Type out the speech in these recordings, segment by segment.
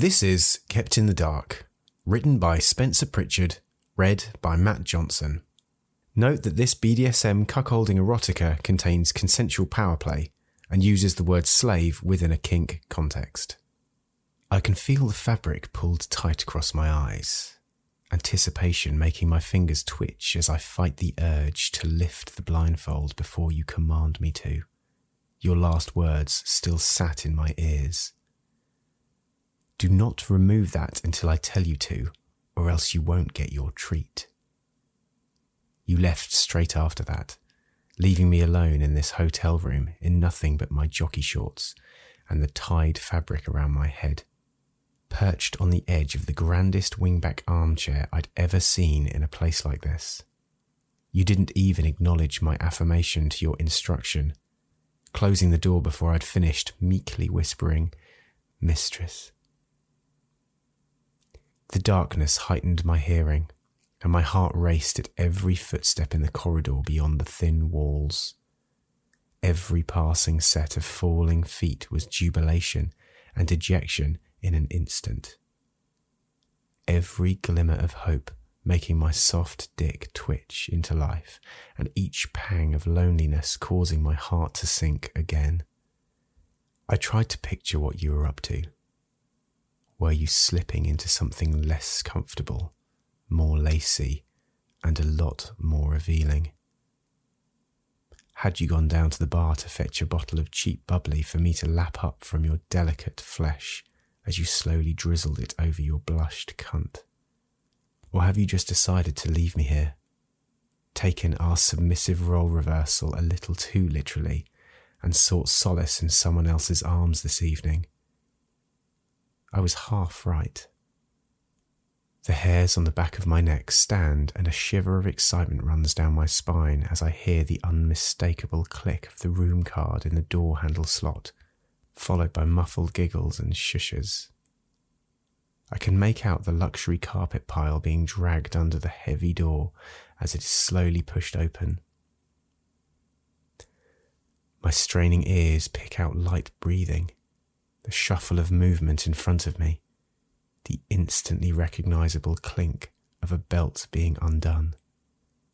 This is Kept in the Dark, written by Spencer Pritchard, read by Matt Johnson. Note that this BDSM cuckolding erotica contains consensual power play and uses the word slave within a kink context. I can feel the fabric pulled tight across my eyes, anticipation making my fingers twitch as I fight the urge to lift the blindfold before you command me to. Your last words still sat in my ears do not remove that until I tell you to, or else you won't get your treat. You left straight after that, leaving me alone in this hotel room in nothing but my jockey shorts and the tied fabric around my head, perched on the edge of the grandest wingback armchair I'd ever seen in a place like this. You didn't even acknowledge my affirmation to your instruction, closing the door before I'd finished, meekly whispering, Mistress. The darkness heightened my hearing, and my heart raced at every footstep in the corridor beyond the thin walls. Every passing set of falling feet was jubilation and dejection in an instant. Every glimmer of hope making my soft dick twitch into life, and each pang of loneliness causing my heart to sink again. I tried to picture what you were up to were you slipping into something less comfortable, more lacy, and a lot more revealing? Had you gone down to the bar to fetch a bottle of cheap bubbly for me to lap up from your delicate flesh as you slowly drizzled it over your blushed cunt? Or have you just decided to leave me here? Taken our submissive role reversal a little too literally and sought solace in someone else's arms this evening? I was half right. The hairs on the back of my neck stand, and a shiver of excitement runs down my spine as I hear the unmistakable click of the room card in the door handle slot, followed by muffled giggles and shushes. I can make out the luxury carpet pile being dragged under the heavy door as it is slowly pushed open. My straining ears pick out light breathing the shuffle of movement in front of me, the instantly recognizable clink of a belt being undone,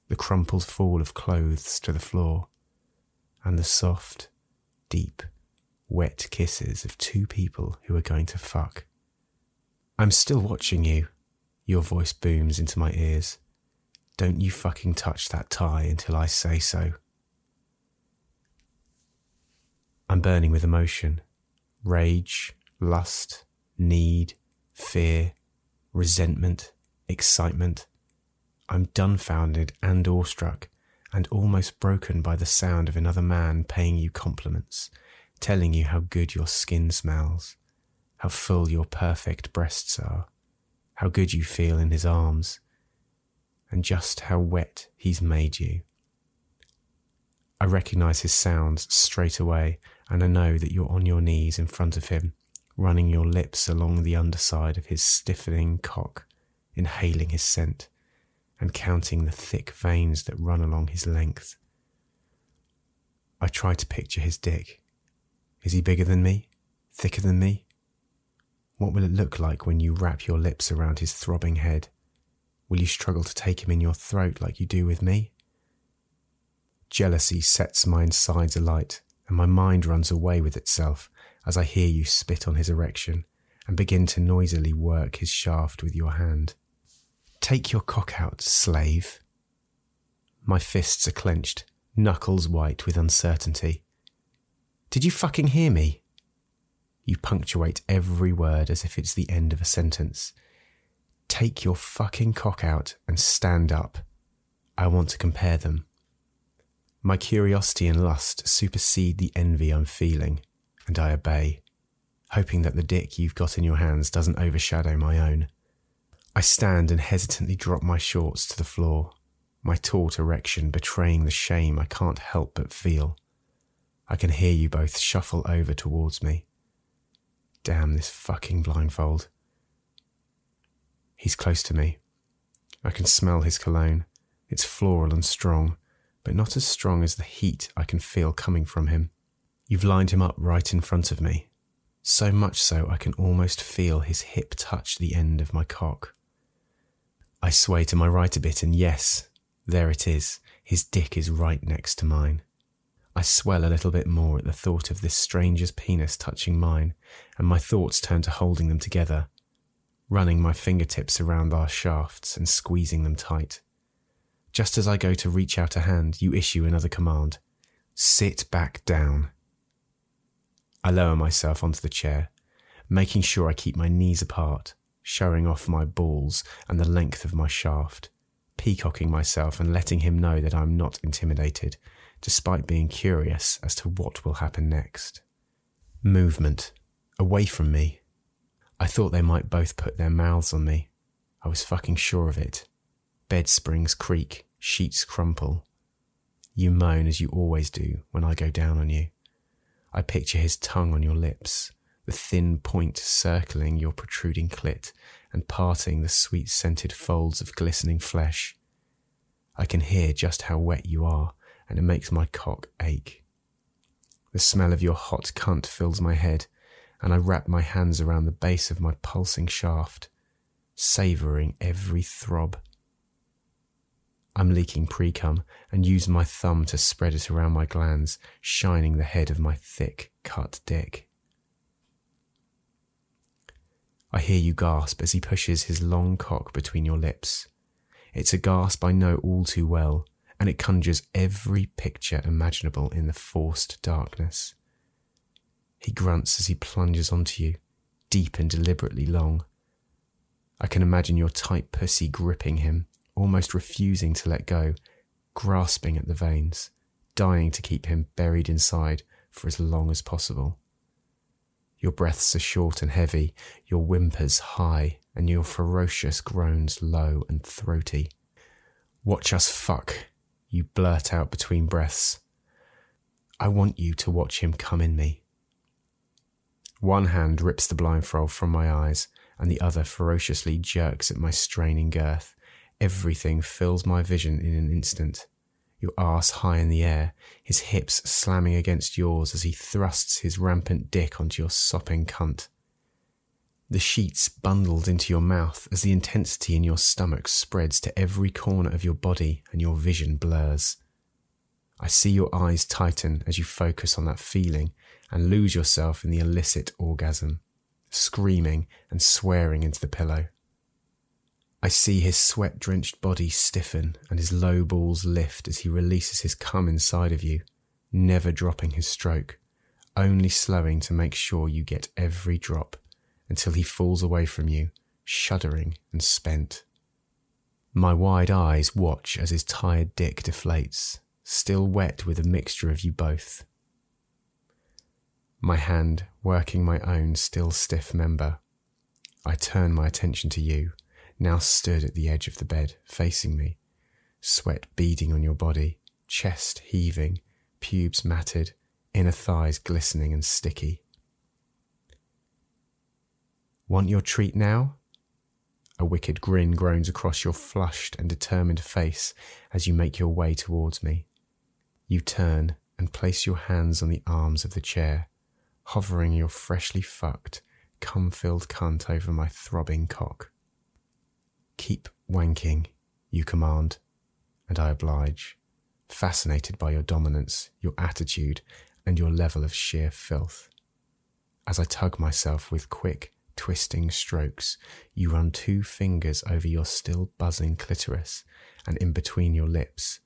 the crumpled fall of clothes to the floor, and the soft, deep, wet kisses of two people who are going to fuck. I'm still watching you, your voice booms into my ears. Don't you fucking touch that tie until I say so. I'm burning with emotion rage, lust, need, fear, resentment, excitement. I'm dumbfounded and awestruck and almost broken by the sound of another man paying you compliments, telling you how good your skin smells, how full your perfect breasts are, how good you feel in his arms, and just how wet he's made you. I recognize his sounds straight away and I know that you're on your knees in front of him, running your lips along the underside of his stiffening cock, inhaling his scent, and counting the thick veins that run along his length. I try to picture his dick. Is he bigger than me? Thicker than me? What will it look like when you wrap your lips around his throbbing head? Will you struggle to take him in your throat like you do with me? Jealousy sets my insides alight and my mind runs away with itself as I hear you spit on his erection and begin to noisily work his shaft with your hand. Take your cock out, slave. My fists are clenched, knuckles white with uncertainty. Did you fucking hear me? You punctuate every word as if it's the end of a sentence. Take your fucking cock out and stand up. I want to compare them. My curiosity and lust supersede the envy I'm feeling, and I obey, hoping that the dick you've got in your hands doesn't overshadow my own. I stand and hesitantly drop my shorts to the floor, my taut erection betraying the shame I can't help but feel. I can hear you both shuffle over towards me. Damn this fucking blindfold. He's close to me. I can smell his cologne. It's floral and strong, but not as strong as the heat I can feel coming from him. You've lined him up right in front of me. so much so I can almost feel his hip touch the end of my cock. I sway to my right a bit, and yes, there it is. His dick is right next to mine. I swell a little bit more at the thought of this stranger's penis touching mine, and my thoughts turn to holding them together, running my fingertips around our shafts and squeezing them tight. Just as I go to reach out a hand, you issue another command Sit back down. I lower myself onto the chair, making sure I keep my knees apart, showing off my balls and the length of my shaft, peacocking myself and letting him know that I'm not intimidated, despite being curious as to what will happen next. Movement. Away from me. I thought they might both put their mouths on me. I was fucking sure of it. Bed springs creak, sheets crumple. You moan as you always do when I go down on you. I picture his tongue on your lips, the thin point circling your protruding clit and parting the sweet scented folds of glistening flesh. I can hear just how wet you are, and it makes my cock ache. The smell of your hot cunt fills my head, and I wrap my hands around the base of my pulsing shaft, savouring every throb. I'm leaking precum and use my thumb to spread it around my glands, shining the head of my thick, cut dick. I hear you gasp as he pushes his long cock between your lips. It's a gasp I know all too well, and it conjures every picture imaginable in the forced darkness. He grunts as he plunges onto you, deep and deliberately long. I can imagine your tight pussy gripping him, almost refusing to let go, grasping at the veins, dying to keep him buried inside for as long as possible. Your breaths are short and heavy, your whimpers high, and your ferocious groans low and throaty. Watch us fuck, you blurt out between breaths. I want you to watch him come in me. One hand rips the blindfold from my eyes, and the other ferociously jerks at my straining girth, Everything fills my vision in an instant. Your ass high in the air, his hips slamming against yours as he thrusts his rampant dick onto your sopping cunt. The sheets bundled into your mouth as the intensity in your stomach spreads to every corner of your body and your vision blurs. I see your eyes tighten as you focus on that feeling and lose yourself in the illicit orgasm, screaming and swearing into the pillow. I see his sweat drenched body stiffen and his low balls lift as he releases his cum inside of you, never dropping his stroke, only slowing to make sure you get every drop until he falls away from you, shuddering and spent. My wide eyes watch as his tired dick deflates, still wet with a mixture of you both. My hand working my own still stiff member. I turn my attention to you now stood at the edge of the bed, facing me, sweat beading on your body, chest heaving, pubes matted, inner thighs glistening and sticky. Want your treat now? A wicked grin groans across your flushed and determined face as you make your way towards me. You turn and place your hands on the arms of the chair, hovering your freshly fucked, cum filled cunt over my throbbing cock. Keep wanking, you command, and I oblige, fascinated by your dominance, your attitude, and your level of sheer filth. As I tug myself with quick, twisting strokes, you run two fingers over your still buzzing clitoris and in between your lips,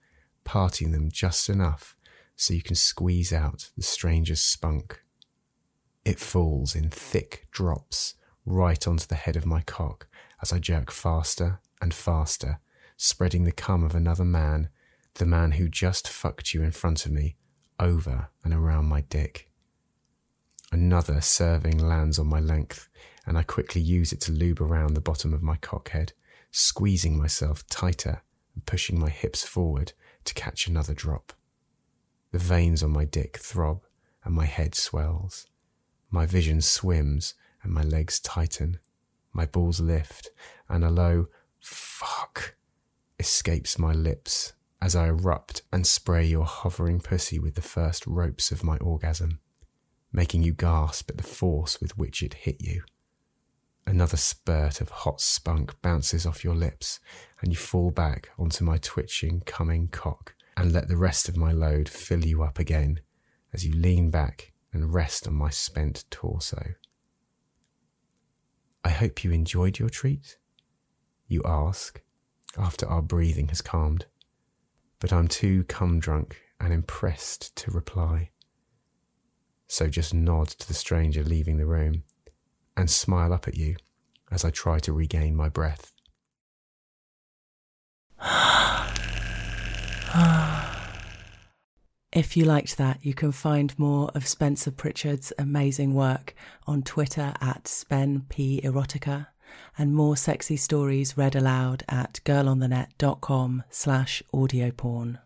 parting them just enough so you can squeeze out the stranger's spunk. It falls in thick drops right onto the head of my cock as I jerk faster and faster, spreading the cum of another man, the man who just fucked you in front of me, over and around my dick. Another serving lands on my length, and I quickly use it to lube around the bottom of my cockhead, squeezing myself tighter and pushing my hips forward to catch another drop. The veins on my dick throb and my head swells. My vision swims and my legs tighten. My balls lift, and a low fuck escapes my lips as I erupt and spray your hovering pussy with the first ropes of my orgasm. making you gasp at the force with which it hit you. Another spurt of hot spunk bounces off your lips, and you fall back onto my twitching, coming cock and let the rest of my load fill you up again as you lean back and rest on my spent torso. I hope you enjoyed your treat, you ask after our breathing has calmed, but I'm too cum drunk and impressed to reply. So just nod to the stranger leaving the room and smile up at you as I try to regain my breath. If you liked that, you can find more of Spencer Pritchard's amazing work on Twitter at SpenPErotica and more sexy stories read aloud at girlonthenet.com slash audioporn.